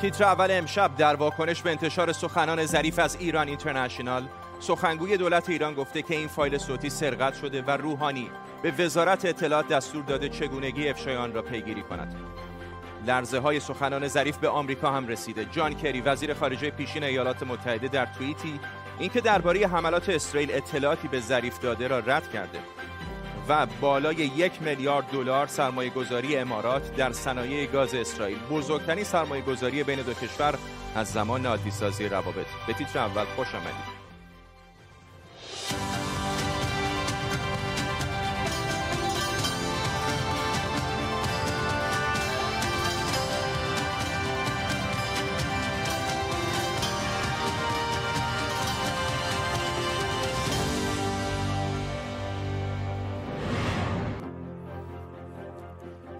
تیتر اول امشب در واکنش به انتشار سخنان ظریف از ایران اینترنشنال سخنگوی دولت ایران گفته که این فایل صوتی سرقت شده و روحانی. به وزارت اطلاعات دستور داده چگونگی افشای آن را پیگیری کند. لرزه های سخنان ظریف به آمریکا هم رسیده. جان کری وزیر خارجه پیشین ایالات متحده در توییتی اینکه درباره حملات اسرائیل اطلاعاتی به ظریف داده را رد کرده. و بالای یک میلیارد دلار سرمایه گذاری امارات در صنایع گاز اسرائیل. بزرگترین سرمایه گذاری بین دو کشور از زمان عادیسازی روابط. به تیتر اول خوش آمدید.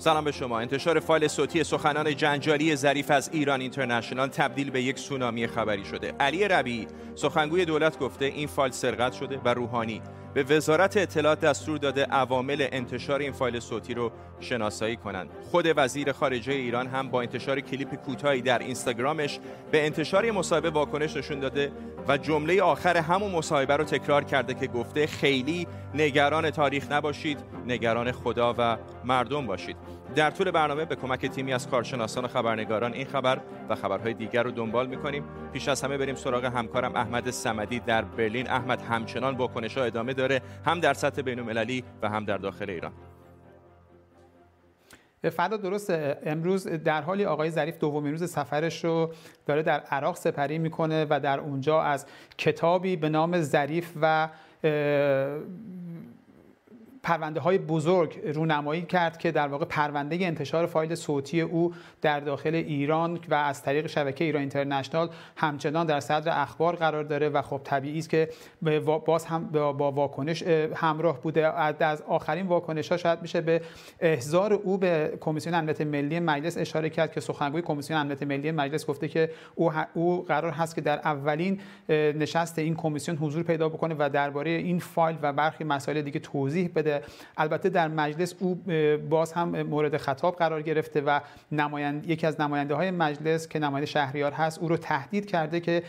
سلام به شما. انتشار فایل صوتی سخنان جنجالی ظریف از ایران اینترنشنال تبدیل به یک سونامی خبری شده. علی ربی سخنگوی دولت گفته این فایل سرقت شده و روحانی. به وزارت اطلاعات دستور داده عوامل انتشار این فایل صوتی رو شناسایی کنند. خود وزیر خارجه ایران هم با انتشار کلیپ کوتاهی در اینستاگرامش به انتشار مصاحبه واکنش نشون داده و جمله آخر همون مصاحبه رو تکرار کرده که گفته خیلی نگران تاریخ نباشید نگران خدا و مردم باشید. در طول برنامه به کمک تیمی از کارشناسان و خبرنگاران این خبر و خبرهای دیگر رو دنبال می‌کنیم. پیش از همه بریم سراغ همکارم احمد سمدی در برلین. احمد همچنان واکنش ها ادامه داره هم در سطح بین المللی و هم در داخل ایران. فردا درست امروز در حالی آقای ظریف دومین روز سفرش رو داره در عراق سپری می‌کنه و در اونجا از کتابی به نام ظریف و پرونده های بزرگ رونمایی کرد که در واقع پرونده انتشار فایل صوتی او در داخل ایران و از طریق شبکه ایران اینترنشنال همچنان در صدر اخبار قرار داره و خب طبیعی است که باز هم با واکنش همراه بوده. از آخرین واکنش ها شاید میشه به احضار او به کمیسیون امنیت ملی مجلس اشاره کرد که سخنگوی کمیسیون امنیت ملی مجلس گفته که او, او قرار هست که در اولین نشست این کمیسیون حضور پیدا بکنه و درباره این فایل و برخی مسائل دیگه توضیح بده. البته در مجلس او باز هم مورد خطاب قرار گرفته و نمایند یکی از نماینده های مجلس که نماینده شهریار هست او رو تهدید کرده که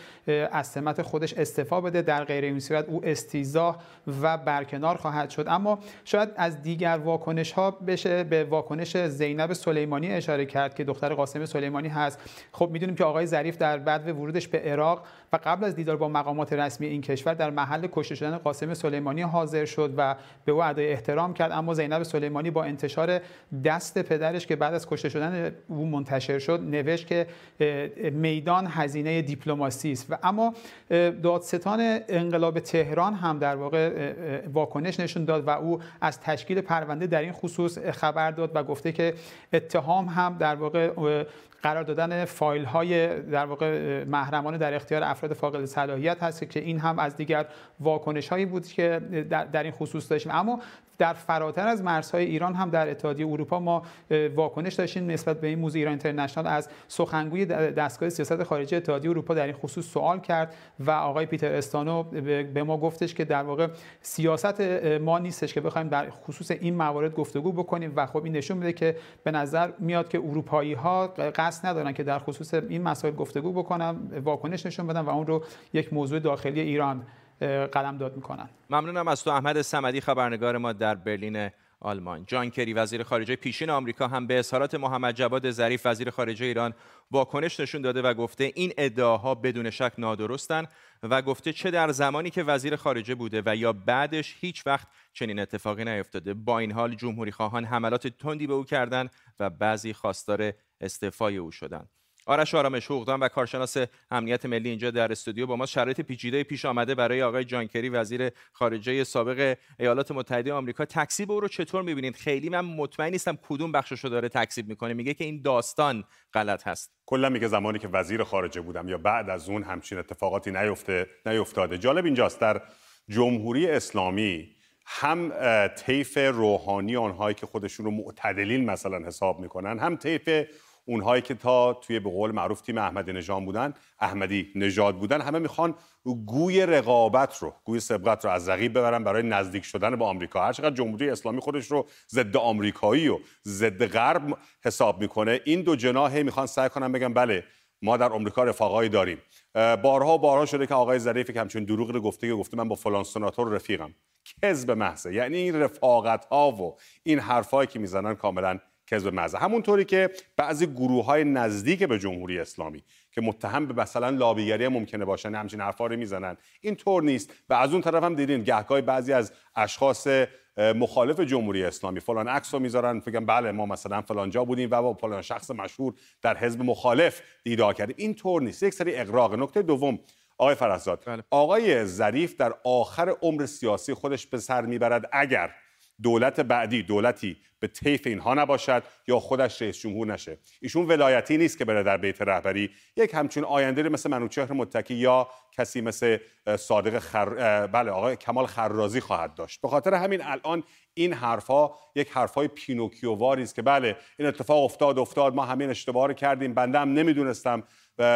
از سمت خودش استعفا بده در غیر این صورت او استیزاه و برکنار خواهد شد. اما شاید از دیگر واکنش ها بشه به واکنش زینب سلیمانی اشاره کرد که دختر قاسم سلیمانی هست. خب می‌دونیم که آقای ظریف در بعد ورودش به عراق و قبل از دیدار با مقامات رسمی این کشور در محل کشته شدن قاسم سلیمانی حاضر شد و به او ادای احترام کرد اما زینب سلیمانی با انتشار دست پدرش که بعد از کشته شدن او منتشر شد نوشت که میدان هزینه دیپلماسی است. و اما دادستان انقلاب تهران هم در واقع واکنش نشون داد و او از تشکیل پرونده در این خصوص خبر داد و گفته که اتهام هم در واقع قرار دادن فایل های در واقع محرمانه در اختیار افراد فاقد صلاحیت هست که این هم از دیگر واکنش هایی بود که در این خصوص داشتیم. اما در فراتر از مرزهای ایران هم در اتحادیه اروپا ما واکنش داشتیم نسبت به این موضوع. ایران اینترنشنال از سخنگوی دستگاه سیاست خارجی اتحادیه اروپا در این خصوص سوال کرد و آقای پیتر استانو به ما گفتش که در واقع سیاست ما نیستش که بخوایم در خصوص این موارد گفتگو بکنیم و خب این نشون میده که به نظر میاد که اروپایی ها قصد ندارن که در خصوص این مسائل گفتگو بکنن واکنش نشون بدن و اون رو یک موضوع داخلی ایران قلم داد می‌کنن. ممنونم از تو احمد سمدی خبرنگار ما در برلین آلمان. جان کری وزیر خارجه پیشین آمریکا هم به اظهارات محمد جواد ظریف وزیر خارجه ایران واکنش نشون داده و گفته این ادعاها بدون شک نادرستن و گفته چه در زمانی که وزیر خارجه بوده و یا بعدش هیچ وقت چنین اتفاقی نیفتاده. با این حال جمهوری خواهان حملات تندی به او کردند و بعضی خواستار استعفای او شدند آرش آرامش حقوقدان و کارشناس امنیت ملی اینجا در استودیو با ما شرایط پیچیده پیش آمده برای آقای جانکری وزیر خارجه سابق ایالات متحده آمریکا. تکسیب او رو چطور می‌بینید؟ خیلی من مطمئن نیستم کدوم بخشش داره تکسیب می‌کنه. میگه که این داستان غلط هست. کلا میگه زمانی که وزیر خارجه بودم یا بعد از اون همچین اتفاقاتی نیفته نیفتاده. جالب اینجاست در جمهوری اسلامی هم طیف روحانی آنهایی که خودشون رو معتدلین مثلا حساب می‌کنن هم طیف اونهایی که تا توی به قول معروف تیم احمدی نژاد بودن احمدی نژاد بودن همه می‌خوان گوی رقابت رو گوی سبقت رو از رقیب ببرن برای نزدیک شدن به آمریکا. هر چقدر جمهوری اسلامی خودش رو ضد آمریکایی و ضد غرب حساب می‌کنه این دو جناح می‌خوان سعی کنن بگن بله ما در آمریکا رفاقایی داریم. بارها بارها شده که آقای ظریفی که همچون دروغ رو گفته که گفته من با فلان سناتور رفیقم. کذب محضه. یعنی این رفاقت ها و این حرفایی که می‌زنن کاملا کذب محضه همونطوری که بعضی گروه های نزدیک به جمهوری اسلامی که متهم به مثلا لابیگری ممکنه باشن همچین حرفا رو می‌زنن. این طور نیست. و از اون طرف هم دیدین گهگاه بعضی از اشخاص مخالف جمهوری اسلامی فلان عکس رو می‌ذارن فکر بله ما مثلا فلان جا بودیم و با فلان شخص مشهور در حزب مخالف دیدار کردیم. این طور نیست. یک سری اقراق نکته دوم آقای فرزاد بله. آقای ظریف در آخر عمر سیاسی خودش به سر می‌برد اگر دولت بعدی دولتی به طیف اینها نباشد یا خودش رئیس جمهور نشه. ایشون ولایتی نیست که بره در بیت رهبری. یک همچون آینده مثل منوچهر متکی یا کسی مثل صادق خر... بله آقای کمال خرازی خواهد داشت. به خاطر همین الان این حرفها یک حرفای پینوکیوواری است که بله این اتفاق افتاد افتاد ما همین اشتباه رو کردیم بنده هم نمی‌دونستم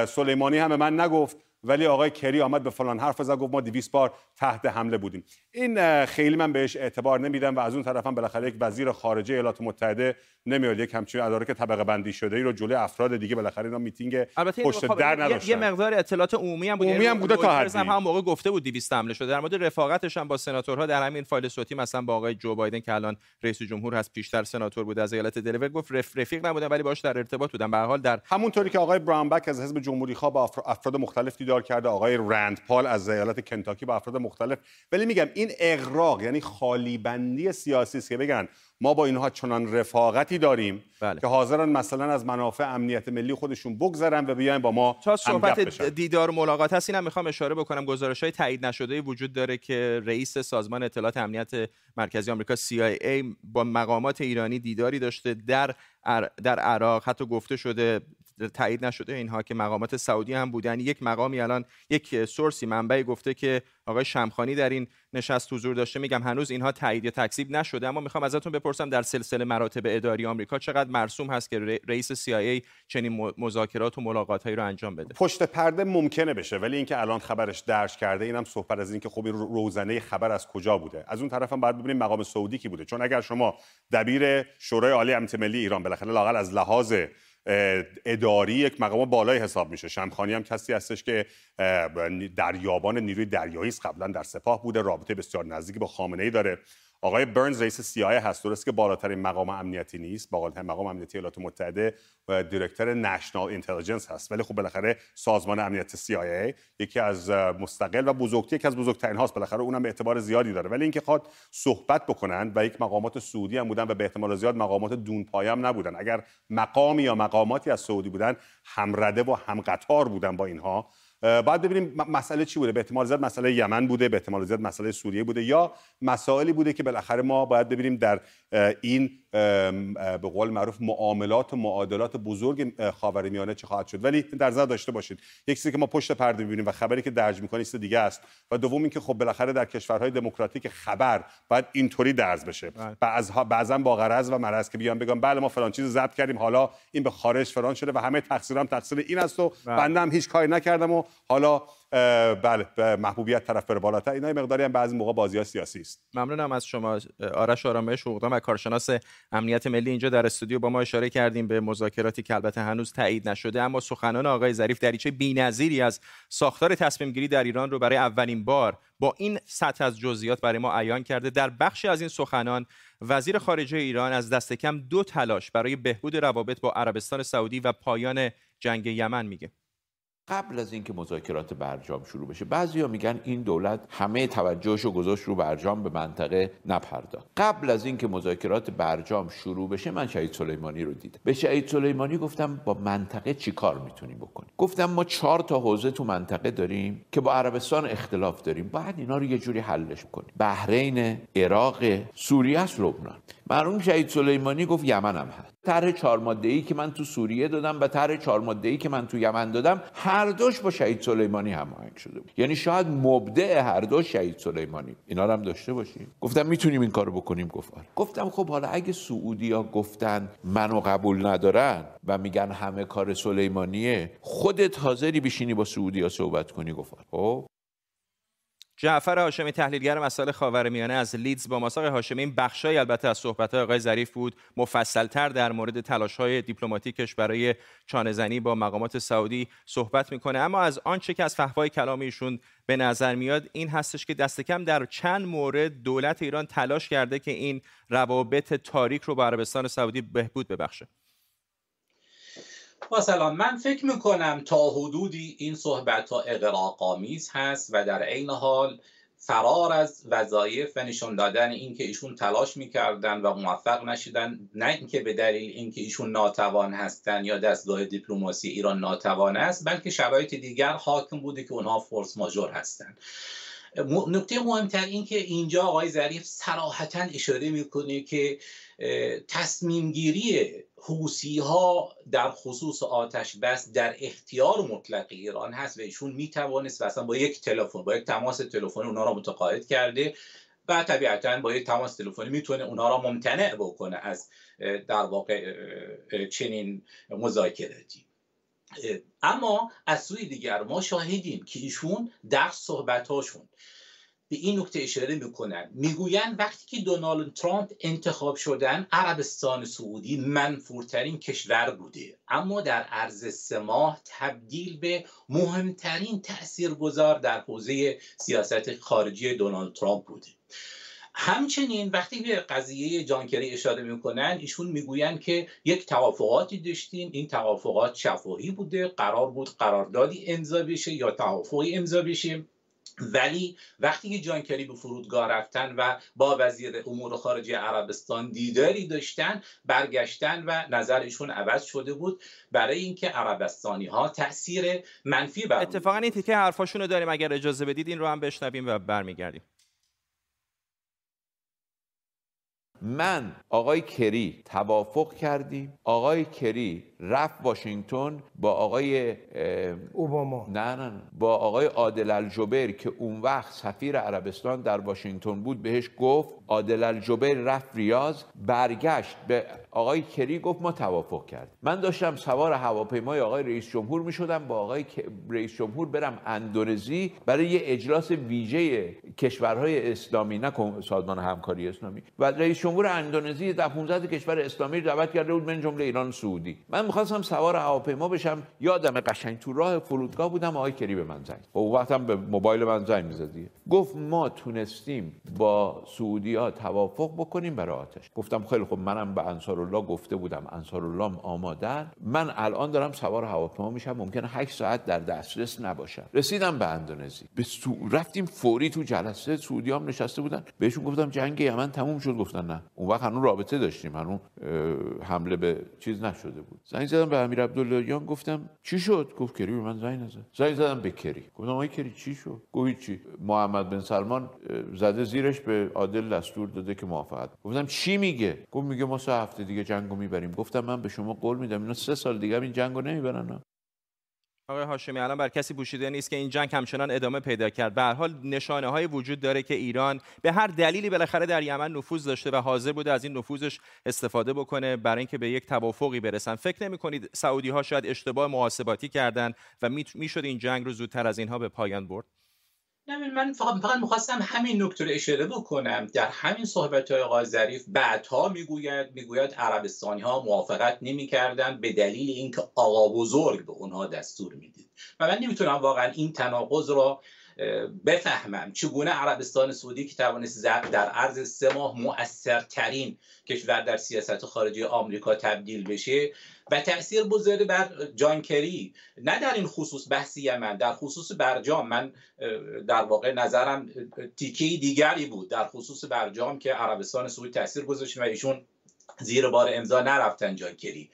سلیمانی هم به من نگفت ولی آقای کری آمد به فلان حرف زد گفت ما 200 بار تحت حمله بودیم. این خیلی من بهش اعتبار نمیدم و از اون طرف هم بالاخره یک وزیر خارجه ایالات متحده نمیاد. یک همچین اداره که طبقه بندی شده ای رو جلوی افراد دیگه بالاخره اینا میتینگ پشت خب در نداشتن. یه مقدار اطلاعات عمومی هم بود. عمومی هم بوده تا حدی. هم موقع گفته بود 200 حمله شده. در مورد رفاقتش هم با سناتورها در همین فایل صوتی مثلا با آقای جو بایدن که الان رئیس جمهور هست پیشتر سناتور بود از ایالت دلور گفت رف... رفیق نبودن ولی باش در ارتباط بودن به حال در همونطوری که آقای براونبک از حزب جمهوری خواه با افراد مختلف دیدار کرده آقای رند پال از ایالت کنتاکی با افراد مختلف. ولی میگم این اغراق یعنی خالی بندی سیاسی است که بگن ما با اینها چنان رفاقتی داریم بله. که حاضرن مثلا از منافع امنیت ملی خودشون بگذرن و بیاین با ما تا صحبت دیدار و ملاقات هست اینم می‌خوام اشاره بکنم. گزارش های تایید نشده وجود داره که رئیس سازمان اطلاعات امنیت مرکزی آمریکا CIA با مقامات ایرانی دیداری داشته در در عراق. حتی گفته شده تایید نشده اینها که مقامات سعودی هم بودن. یک مقامی الان یک سورسی منبعی گفته که آقای شمخانی در این نشست حضور داشته. میگم هنوز اینها تایید یا تکذیب نشده اما می‌خوام ازتون بپرسم در سلسله مراتب اداری آمریکا چقدر مرسوم هست که رئیس CIA چنین مذاکرات و ملاقات هایی رو انجام بده؟ پشت پرده ممکنه بشه ولی اینکه الان خبرش درج کرده اینم صحبت از اینکه خب این روزنه خبر از کجا بوده؟ از اون طرف هم باید ببینیم مقام سعودی کی بوده. چون اگر شما دبیر شورای عالی امنیت ملی ایران بالاخره لاقل از لحاظ اداری یک مقام بالای حساب میشه. شمخانی هم کسی هستش که دریابان نیروی دریایی قبلا در سپاه بوده رابطه بسیار نزدیکی با خامنه ای داره. آقای برنز رئیس سیای هست. درست که بالاترین مقام امنیتی نیست. بالاترین مقام امنیتی ایالات متحده و دیرکتور نشنال اینتلیجنس هست. ولی خب بالاخره سازمان امنیت CIA یکی از مستقل و بزرگترین یکی از بزرگترین هاست. بالاخره اونم اعتبار زیادی داره. ولی اینکه خواد صحبت بکنن و یک مقامات سعودی هم بودن و به احتمال زیاد مقامات دون پایام نبودن. اگر مقامی یا مقاماتی از سعودی بودن همرده و هم قطار بودن با اینها بعد ببینیم مسئله چی بوده؟ به احتمال زیاد مسئله یمن بوده به احتمال زیاد مسئله سوریه بوده یا مسائلی بوده که بالاخره ما باید ببینیم در این به قول معروف معاملات و معادلات بزرگ خاورمیانه چه خواهد شد ولی در نظر داشته باشید یک چیزی که ما پشت پرده می‌بینیم و خبری که درج می‌کنه است دیگه است و دوم اینکه خب بالاخره در کشورهای دموکراتیک خبر باید اینطوری درز بشه بله. بعضها بعضا با غرض و مرض که بیان بگم بله ما فلان چیز ضبط کردیم حالا این به خارج فران شده و همه تقصیرم تقصیر این است و بله. بنده هم هیچ کاری نکردم و حالا بله محبوبیت طرف بره بالاتر اینا مقداری هم بعضی موقع بازی سیاسی است. ممنونم از شما آرش آرامش حقوقدان و کارشناس امنیت ملی. اینجا در استودیو با ما اشاره کردیم به مذاکراتی که البته هنوز تایید نشده اما سخنان آقای ظریف دریچه بی‌نظیری از ساختار تصمیم گیری در ایران رو برای اولین بار با این سطح از جزئیات برای ما عیان کرده. در بخشی از این سخنان وزیر خارجه ایران از دست کم دو تلاش برای بهبود روابط با عربستان سعودی و پایان جنگ یمن میگه. قبل از اینکه مذاکرات برجام شروع بشه بعضیا میگن این دولت همه توجهشو گذاشت رو برجام به منطقه نپرداخت قبل از اینکه مذاکرات برجام شروع بشه من شهید سلیمانی رو دیدم. به شهید سلیمانی گفتم با منطقه چی کار می‌تونیم بکنیم؟ گفتم ما چهار تا حوزه تو منطقه داریم که با عربستان اختلاف داریم. بعد اینا رو یه جوری حلش کنیم بحرین عراق سوریه است لبنان. مرحوم شهید سلیمانی گفت یمن هم هست. طرح چهار ماده ای که من تو سوریه دادم و طرح چهار ماده ای که من تو یمن دادم هر دوش با شهید سلیمانی هماهنگ شده بود. یعنی شاید مبدع هر دو شهید سلیمانی. اینا رو هم داشته باشیم. گفتم می‌تونیم این کارو بکنیم؟ گفت آره. گفتم خب حالا اگه سعودیا گفتن منو قبول ندارن و میگن همه کار سلیمانیه خودت حاضری بشینی با سعودیا صحبت کنی؟ گفت آره. جعفر هاشمی تحلیلگر مسائل خاورمیانه از لیدز با ماساق هاشمی. این بخشای البته از صحبت آقای ظریف بود. مفصلتر در مورد تلاش های دیپلماتیکش برای چانهزنی با مقامات سعودی صحبت می‌کنه. اما از آنچه که از فحوای کلام ایشون به نظر میاد این هستش که دست کم در چند مورد دولت ایران تلاش کرده که این روابط تاریک رو با عربستان سعودی بهبود ببخشه. مثلا من فکر می‌کنم تا حدودی این صحبت ها اقراقامیز هست و در عین حال فرار از وظایف و نشون دادن اینکه ایشون تلاش می‌کردن و موفق نشدن نه اینکه به دلیل اینکه ایشون ناتوان هستن یا دستگاه دیپلماسی ایران ناتوان است بلکه شرایط دیگر حاکم بوده که اونها فورس ماژور هستند نکته مهمتر این که اینجا آقای ظریف صراحتا اشاره می‌کنه که تصمیم گیری حوسی ها در خصوص آتش بس در اختیار مطلق ایران هست و ایشون می‌توانست اصلا با یک تلفن با یک تماس تلفنی اونا را متقاعد کرده و طبیعتا با یک تماس تلفنی می‌تونه اونها را ممتنع بکنه از در واقع چنین مذاکراتی. اما از سوی دیگر ما شاهدیم که ایشون در صحبتاشون به این نکته اشاره می‌کنن. می‌گویند وقتی که دونالد ترامپ انتخاب شدن عربستان سعودی منفورترین کشور بوده. اما در عرض سه ماه تبدیل به مهمترین تاثیرگذار در حوزه سیاست خارجی دونالد ترامپ بوده. همچنین وقتی به قضیه جانکری اشاره می‌کنن ایشون می‌گویند که یک توافقاتی داشتیم این توافقات شفاهی بوده قرار بود قراردادی امضا بشه یا توافقی امضا بشه. ولی وقتی که جان کری به فرودگاه رفتن و با وزیر امور خارجه عربستان دیداری داشتن برگشتن و نظرشون عوض شده بود برای اینکه عربستانی ها تاثیر منفی بر اتفاقا این تیکه حرفاشون رو داریم اگر اجازه بدید این رو هم بشنویم و برمیگردیم. من آقای کری توافق کردیم. آقای کری رفت واشنگتن با آقای اوباما. نه نه با آقای عادل الجبر که اون وقت سفیر عربستان در واشنگتن بود بهش گفت عادل الجبر رفت ریاض برگشت به آقای کری گفت ما توافق کرد من داشتم سوار هواپیمای آقای رئیس جمهور می شدم با آقای رئیس جمهور برم اندونزی برای یه اجلاس ویژه کشورهای اسلامی نه سازمان همکاری اسلامی. و رئیس جمهور اندونزی در 15 کشور اسلامی دعوت کرده بود من جمله ایران سعودی. من می‌خواستم سوار هواپیما بشم. یادم قشنگ تو راه فرودگاه بودم آقای کری به من زنگ خب، وقتم به موبایل من زنگ می‌زدی گفت ما تونستیم با سعودی ها توافق بکنیم برای آتش. گفتم خیلی خب منم به انصارالله گفته بودم. انصارالله آمادن من الان دارم سوار هواپیما میشم. ممکنه 8 ساعت در دسترس نباشم. رسیدم به اندونزی. به سو... رفتیم فوری تو جلسه. سعودی هم نشسته بودن. بهشون گفتم جنگ یمن تموم شد. گفتن نه. اون وقت هنوز رابطه داشتیم. هنوز حمله به چیز نشده بود. زنگ زدم به امیر عبداللهیان گفتم چی شد؟ گفت کری من زنگ نزد. زنگ زدم به کری. گفتم آقای کری چی شد؟ گفت چی محمد بن سلمان زده زیرش به عادل دستور داده که موافقت. گفتم چی میگه؟ گفت میگه ما سه هفته دیگه جنگو می‌بریم. گفتم من به شما قول میدم. اینا سه سال دیگه این جنگو نمی‌برن. آقای هاشمی الان بر کسی پوشیده نیست که این جنگ همچنان ادامه پیدا کرد. به هر حال نشانه های وجود داره که ایران به هر دلیلی بالاخره در یمن نفوذ داشته و حاضر بوده از این نفوذش استفاده بکنه برای اینکه به یک توافقی برسن. فکر نمی کنید سعودی ها شاید اشتباه محاسباتی کردن و می‌شد این جنگ رو زودتر از اینها به پایان برد؟ من فقط فقط می‌خواستم همین نکته رو اشاره بکنم. در همین صحبت های آقای ظریف بعدها می‌گوید می‌گوید عربستانی ها موافقت نمی‌کردن به دلیل اینکه آقا بزرگ به اونها دستور می‌دید. و من نمی‌تونم واقعا این تناقض را بفهمم چگونه عربستان سعودی که توانست در عرض سه ماه مؤثرترین کشور در سیاست خارجی آمریکا تبدیل بشه و تاثیر بزرگ بر جانکری نه در این خصوص بحثی یمن در خصوص برجام. من در واقع نظرم تیکه دیگری بود. در خصوص برجام که عربستان سعودی تاثیر گذاشت و ایشون زیر بار امضا نرفتن جانکری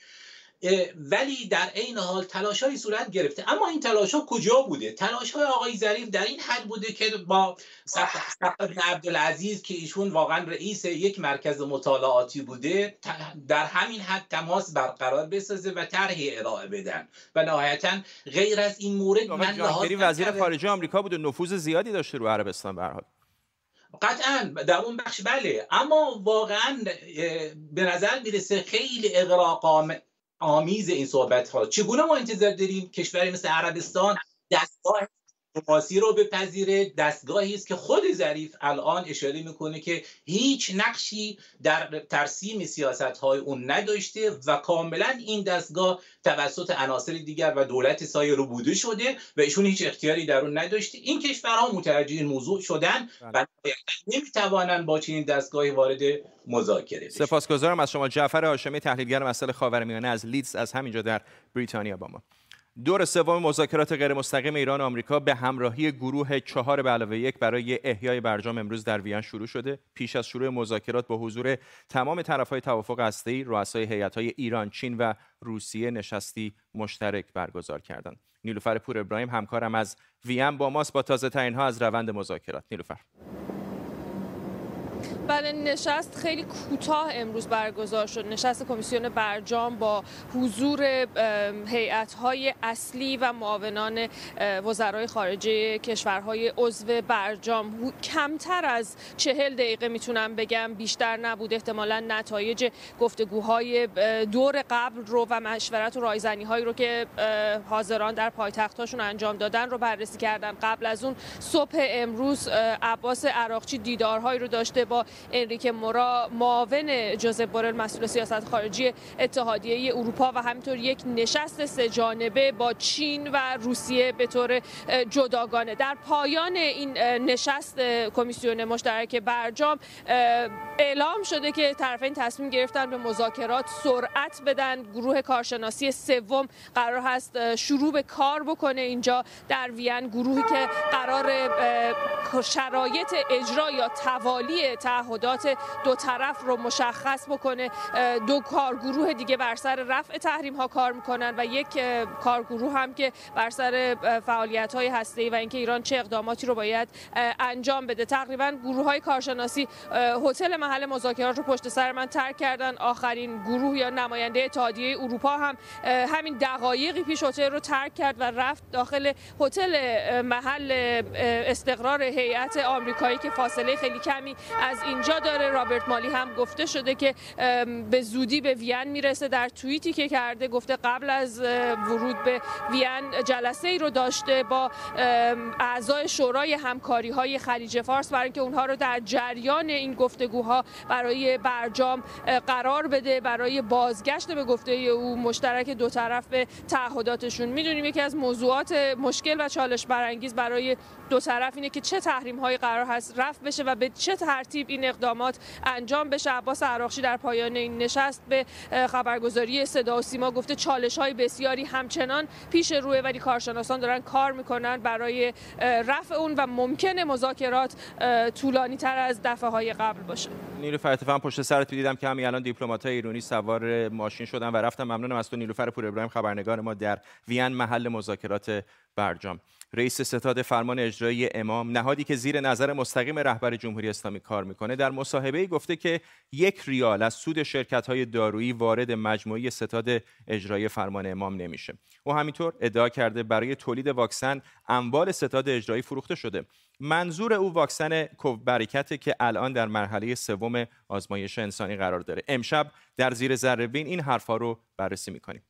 ولی در عین حال تلاش های صورت گرفته. اما این تلاش ها کجا بوده؟ تلاش های آقای ظریف در این حد بوده که با سفر عبدالعزیز که ایشون واقعا رئیس یک مرکز مطالعاتی بوده در همین حد تماس برقرار بسازه و طرحی ارائه بدن. و نهایتا غیر از این مورد من وزیر خارجه آمریکا بود و نفوذ زیادی داشته رو عربستان به قطعا در اون بخش بله. اما واقعا به نظر می‌رسه خیلی اقراقام آمیز این صحبت ها چگونه ما انتظار داریم؟ کشوری مثل عربستان دستگاه دیپلماسی رو بپذیره. دستگاهی است که خود ظریف الان اشاره می‌کنه که هیچ نقشی در ترسیم سیاست های اون نداشته و کاملا این دستگاه توسط عناصر دیگر و دولت سایه رو بوده شده و ایشون هیچ اختیاری در اون نداشته. این کشورها متوجه این موضوع شدن و بله. نمی‌توانند با چنین دستگاهی وارد مذاکره بشن. سپاسگزارم از شما جعفر هاشمی تحلیلگر مسائل خاورمیانه از لیدز از همینجا در بریتانیا با ما. دور سوم مذاکرات غیرمستقیم ایران و آمریکا به همراهی گروه چهار به علاوه یک برای احیای برجام امروز در وین شروع شده. پیش از شروع مذاکرات با حضور تمام طرفهای توافق هسته‌ای رؤسای هیئت‌های ایران چین و روسیه نشستی مشترک برگزار کردند. نیلوفر پور ابراهیم همکارم از وین با ماست. با تازه ترین ها از روند مذاکرات. نیلوفر. بله نشست خیلی کوتاه امروز برگزار شد. نشست کمیسیون برجام با حضور هیئت‌های اصلی و معاونان وزرای خارجه کشورهای عضو برجام. کمتر از چهل دقیقه می‌تونم بگم بیشتر نبود. احتمالا نتایج گفتگوهای دور قبل رو و مشورت و رایزنی هایی رو که حاضران در پایتختاشون انجام دادن رو بررسی کردن قبل از اون صبح امروز عباس عراقچی دیدارهایی رو داشته با انریک مورا معاون جوزف بورل مسئول سیاست خارجی اتحادیه اروپا و همینطور یک نشست سه جانبه با چین و روسیه به طور جداگانه. در پایان این نشست کمیسیون مشترک برجام اعلام شده که طرفین تصمیم گرفتن به مذاکرات سرعت بدن. گروه کارشناسی سوم قرار هست شروع به کار بکنه اینجا در وین. گروهی که قرار شرایط اجرا یا توالی تعهدات دو طرف رو مشخص بکنه دو کارگروه دیگه بر سر رفع تحریم ها کار می‌کنن و یک کارگروه هم که بر سر فعالیت های هسته و اینکه ایران چه اقداماتی رو باید انجام بده. تقریبا گروه های کارشناسی هتل محل مذاکرات رو پشت سر من ترک کردن. آخرین گروه یا نماینده اتحادیه اروپا هم همین دقایقی پیش هتل رو ترک کرد و رفت داخل هتل محل استقرار هیئت آمریکایی که فاصله خیلی کمی از اینجا داره. رابرت مالی هم گفته شده که به زودی به وین می‌رسه. در توییتی که کرده گفته قبل از ورود به وین جلسه ای رو داشته با اعضای شورای همکاری های خلیج فارس. برای اینکه اونها رو در جریان این گفتگوها برای برجام قرار بده. برای بازگشت به گفته او مشترک دو طرف به تعهداتشون. می‌دونیم یکی از موضوعات مشکل و چالش برانگیز برای دو طرف اینه که چه تحریم هایی قرار هست رفع بشه و به چه ترتیب این اقدامات انجام بشه. عباس عراقچی در پایان این نشست به خبرگزاری صدا و سیما گفته چالش های بسیاری همچنان پیش روی ولی کارشناسان دارن کار می‌کنن برای رفع اون و ممکنه مذاکرات طولانی تر از دفعه های قبل باشه. نیلوفر اتفاقا پشت سرت دیدم که همین الان دیپلمات ایرانی سوار ماشین شدن و رفتم ممنونم از تو نیلوفر پور ابراهیم خبرنگار ما در وین محل مذاکرات برجام رئیس ستاد فرمان اجرایی امام نهادی که زیر نظر مستقیم رهبر جمهوری اسلامی کار می‌کنه در مصاحبه گفته که یک ریال از سود شرکت های دارویی وارد مجموعه ستاد اجرایی فرمان امام نمیشه. او همینطور ادعا کرده برای تولید واکسن اموال ستاد اجرایی فروخته شده. منظور او واکسن برکته که الان در مرحله سوم آزمایش انسانی قرار داره. امشب در زیر ذره این حرفا رو بررسی می‌کنیم.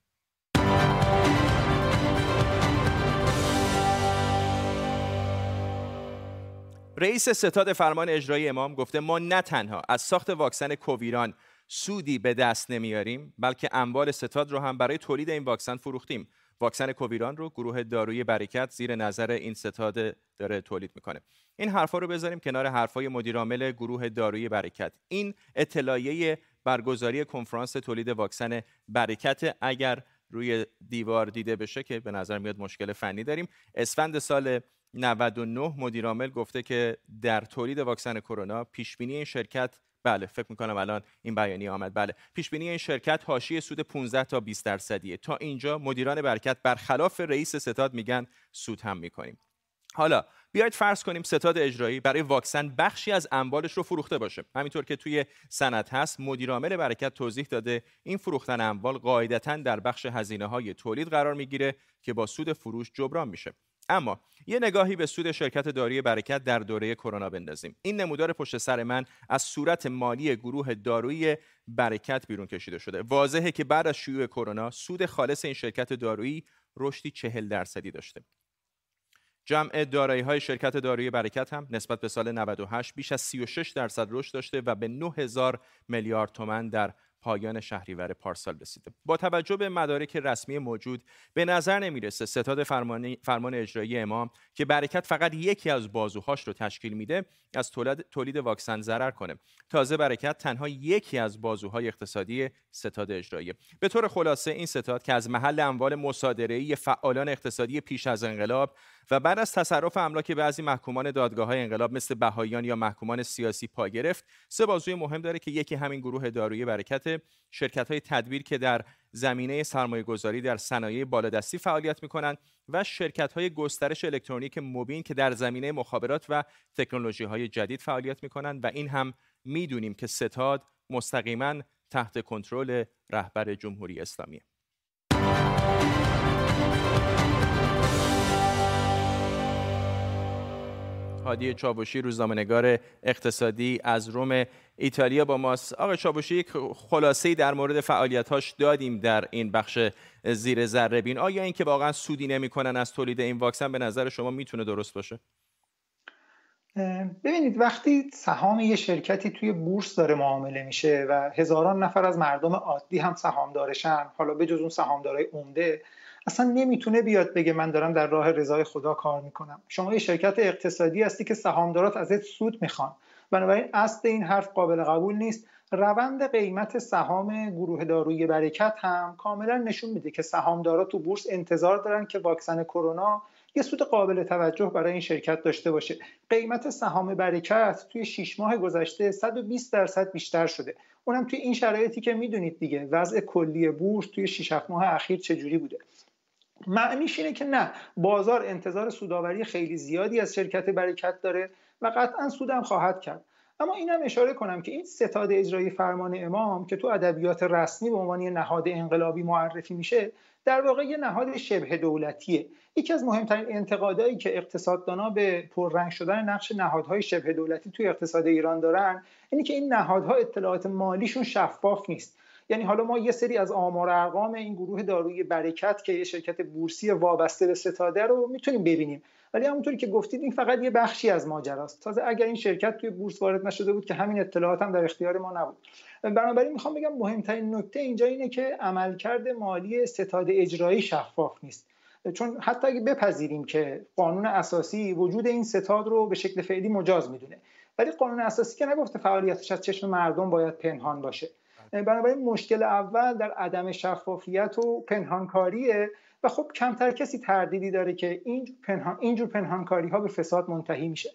رئیس ستاد فرمان اجرایی امام گفته ما نه تنها از ساخت واکسن کوویران سودی به دست نمیاریم بلکه اموال ستاد رو هم برای تولید این واکسن فروختیم. واکسن کوویران رو گروه داروی برکت زیر نظر این ستاد داره تولید می‌کنه. این حرفا رو بذاریم کنار حرفای مدیرعامل گروه داروی برکت. این اطلاعیه برگزاری کنفرانس تولید واکسن برکت. اگر روی دیوار دیده بشه که به نظر میاد مشکل فنی داریم. اسفند سال 99 مدیرعامل گفته که در تولید واکسن کرونا پیش بینی این شرکت بله فکر می‌کنم الان این بیانیه آمد. بله پیش بینی این شرکت حاشیه سود 15 تا 20 درصدیه. تا اینجا مدیران برکت برخلاف رئیس ستاد میگن سود هم می‌کنیم. حالا بیاید فرض کنیم ستاد اجرایی برای واکسن بخشی از اموالش رو فروخته باشه. همینطور که توی سند هست مدیرعامل برکت توضیح داده این فروختن اموال قاعدتا در بخش هزینه های تولید قرار می‌گیره که با سود فروش جبران میشه. اما یه نگاهی به سود شرکت داروی برکت در دوره کرونا بندازیم. این نمودار پشت سر من از صورت مالی گروه دارویی برکت بیرون کشیده شده. واضحه که بعد از شیوع کرونا سود خالص این شرکت دارویی رشدی چهل درصدی داشته. جمع دارایی های شرکت داروی برکت هم نسبت به سال 98 بیش از 36 درصد رشد داشته و به 9000 میلیارد تومان در پایان شهریور پارسال رسیده. با توجه به مدارک رسمی موجود به نظر نمی‌رسه ستاد فرمان اجرایی امام که برکت فقط یکی از بازوهاش رو تشکیل میده از تولید, تولید واکسن ضرر کنه. تازه برکت تنها یکی از بازوهای اقتصادی ستاد اجرایی. به طور خلاصه این ستاد که از محل اموال مصادره‌ای فعالان اقتصادی پیش از انقلاب و بعد از تصرف املاک بعضی محکومان دادگاه های انقلاب مثل بهاییان یا محکومان سیاسی پا گرفت سه بازوی مهم داره که یکی همین گروه دارویی برکت شرکت های تدبیر که در زمینه سرمایه گذاری در صنایع بالادستی فعالیت می کنند و شرکت های گسترش الکترونیک مبین که در زمینه مخابرات و تکنولوژی های جدید فعالیت می کنند و این هم می‌دونیم که ستاد مستقیما تحت کنترل رهبر جمهوری اسلامی. هادی چابوشی روزنامه‌نگار اقتصادی از روم ایتالیا با ماست. آقای چابوشی یک خلاصه در مورد فعالیتاش دادیم در این بخش زیر ذره بین. آیا اینکه واقعا سودی نمی‌کنن از تولید این واکسن به نظر شما می‌تونه درست باشه؟ ببینید وقتی سهام یه شرکتی توی بورس داره معامله میشه و هزاران نفر از مردم عادی هم سهامدارشن حالا به جز اون سهامدارای عمده اصلا نمی‌تونه بیاد بگه من دارم در راه رضای خدا کار می‌کنم. شما یه شرکت اقتصادی هستی که سهامدارات ازت سود می‌خوان. بنابراین اصل این حرف قابل قبول نیست. روند قیمت سهام گروه دارویی برکت هم کاملا نشون میده که سهامدارا تو بورس انتظار دارن که واکسن کرونا یه سود قابل توجه برای این شرکت داشته باشه. قیمت سهام برکت توی 6 ماه گذشته 120 درصد بیشتر شده. اونم توی این شرایطی که می‌دونید دیگه. وضع کلی بورس توی 6 ماه اخیر چجوری بوده. معنیش اینه که نه بازار انتظار سوداوری خیلی زیادی از شرکت برکت داره و قطعا سودم خواهد کرد. اما اینم اشاره کنم که این ستاد اجرایی فرمان امام که تو ادبیات رسمی به عنوان نهاد انقلابی معرفی میشه در واقع یه نهاد شبه دولتیه. یکی از مهمترین انتقادایی که اقتصاددانا به پررنگ شدن نقش نهادهای شبه دولتی توی اقتصاد ایران دارن اینه که این نهادها اطلاعات مالیشون شفاف نیست. یعنی حالا ما یه سری از آمار ارقام این گروه دارویی برکت که یه شرکت بورسی وابسته به ستاده رو می‌تونیم ببینیم. ولی همونطوری که گفتید این فقط یه بخشی از ماجراست. تازه اگر این شرکت توی بورس وارد نشده بود که همین اطلاعات هم در اختیار ما نبود. بنابراین می‌خوام بگم مهمترین نکته اینجا اینه که عملکرد مالی ستاد اجرایی شفاف نیست. چون حتی اگه بپذیریم که قانون اساسی وجود این ستاد رو به شکل فعلی مجاز می‌دونه. ولی قانون اساسی که نگفته فعالیتش از چشم مردم باید پنهان باشه. بنابراین مشکل اول در عدم شفافیت و پنهانکاریه و خب کمتر کسی تردیدی داره که اینجور, پنهان، اینجور پنهانکاری ها به فساد منتهی میشه.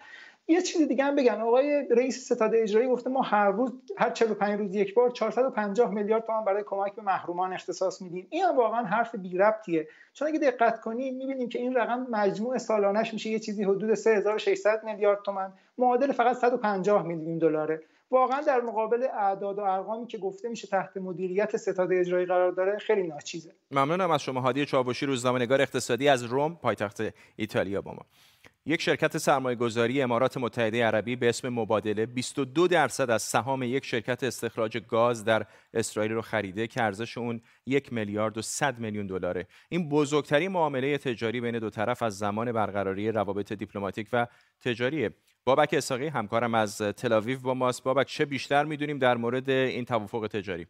یه چیز دیگه هم بگم. آقای رئیس ستاد اجرایی گفته ما هر روز هر 45 روز یک بار 450 میلیارد تومان برای کمک به محرومان اختصاص میدیم. این هم واقعا حرف بی ربطیه چون اگه دقت کنیم می‌بینیم که این رقم مجموع سالانش میشه یه چیزی حدود 3600 میلیارد تومان. معادل فقط 150 میلیون دلاره. واقعا در مقابل اعداد و ارقامی که گفته میشه تحت مدیریت ستاد اجرایی قرار داره خیلی ناچیزه. ممنونم از شما. هادی چابوشی روزنامه‌نگار اقتصادی از روم پایتخت ایتالیا با ما. یک شرکت سرمایه گذاری امارات متحده عربی به اسم مبادله 22 درصد از سهام یک شرکت استخراج گاز در اسرائیل رو خریده که ارزش اون یک میلیارد و 100 میلیون دلاره. این بزرگترین معامله تجاری بین دو طرف از زمان برقراری روابط دیپلماتیک و تجاریه. بابک اساقی همکارم از تلاویو با ماست. بابک چه بیشتر می‌دونیم در مورد این توافق تجاری؟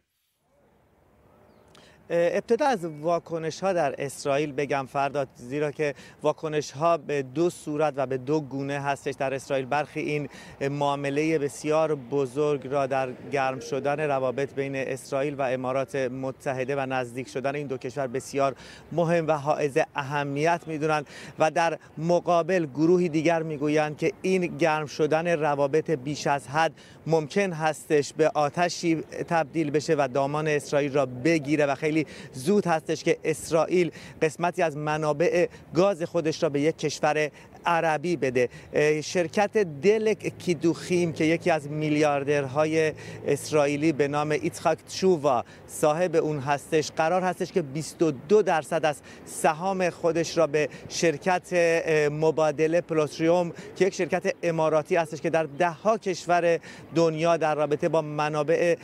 ابتدا از واکنش ها در اسرائیل بگم فرداد زیرا که واکنش ها به دو صورت و به دو گونه هستش. در اسرائیل برخی این معامله بسیار بزرگ را در گرم شدن روابط بین اسرائیل و امارات متحده و نزدیک شدن این دو کشور بسیار مهم و حائز اهمیت می‌دونند و در مقابل گروهی دیگر می‌گویند که این گرم شدن روابط بیش از حد ممکن هستش به آتشی تبدیل بشه و دامان اسرائیل را بگیره و خیلی خیلی زود هستش که اسرائیل قسمتی از منابع گاز خودش را به یک کشور عربی بده. شرکت دلک کیدوخیم که یکی از میلیاردرهای اسرائیلی به نام ایتخاک چووا صاحب اون هستش قرار هستش که 22 درصد از سهام خودش را به شرکت مبادله پلوتریوم که یک شرکت اماراتی هستش که در ده ها کشور دنیا در رابطه با منابع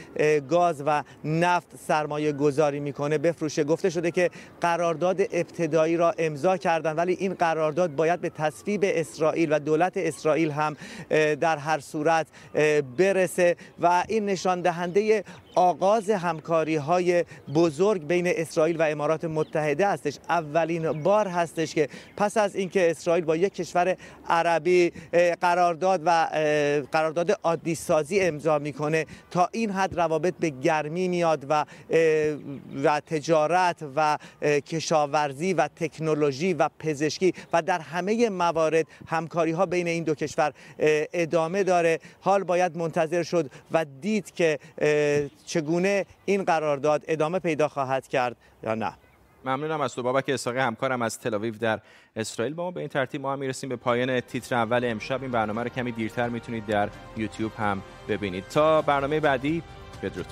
گاز و نفت سرمایه گذاری می‌کنه. بفروشه. گفته شده که قرارداد ابتدایی را امضا کردن ولی این قرارداد باید به تصویب به اسرائیل و دولت اسرائیل هم در هر صورت برسه و این نشان دهنده آغاز همکاری های بزرگ بین اسرائیل و امارات متحده هستش. اولین بار هستش که پس از اینکه اسرائیل با یک کشور عربی قرارداد و قرارداد عادی سازی امضا می‌کنه تا این حد روابط به گرمی میاد و و تجارت و کشاورزی و تکنولوژی و پزشکی و در همه موارد همکاری ها بین این دو کشور ادامه داره. حال باید منتظر شد و دید که چگونه این قرارداد ادامه پیدا خواهد کرد یا نه؟ ممنونم از تو بابک اساقی همکارم از تلاویو در اسرائیل. با ما به این ترتیب ما هم می‌رسیم به پایان تیتر اول امشب. این برنامه رو کمی دیرتر می‌تونید در یوتیوب هم ببینید. تا برنامه بعدی بدرود.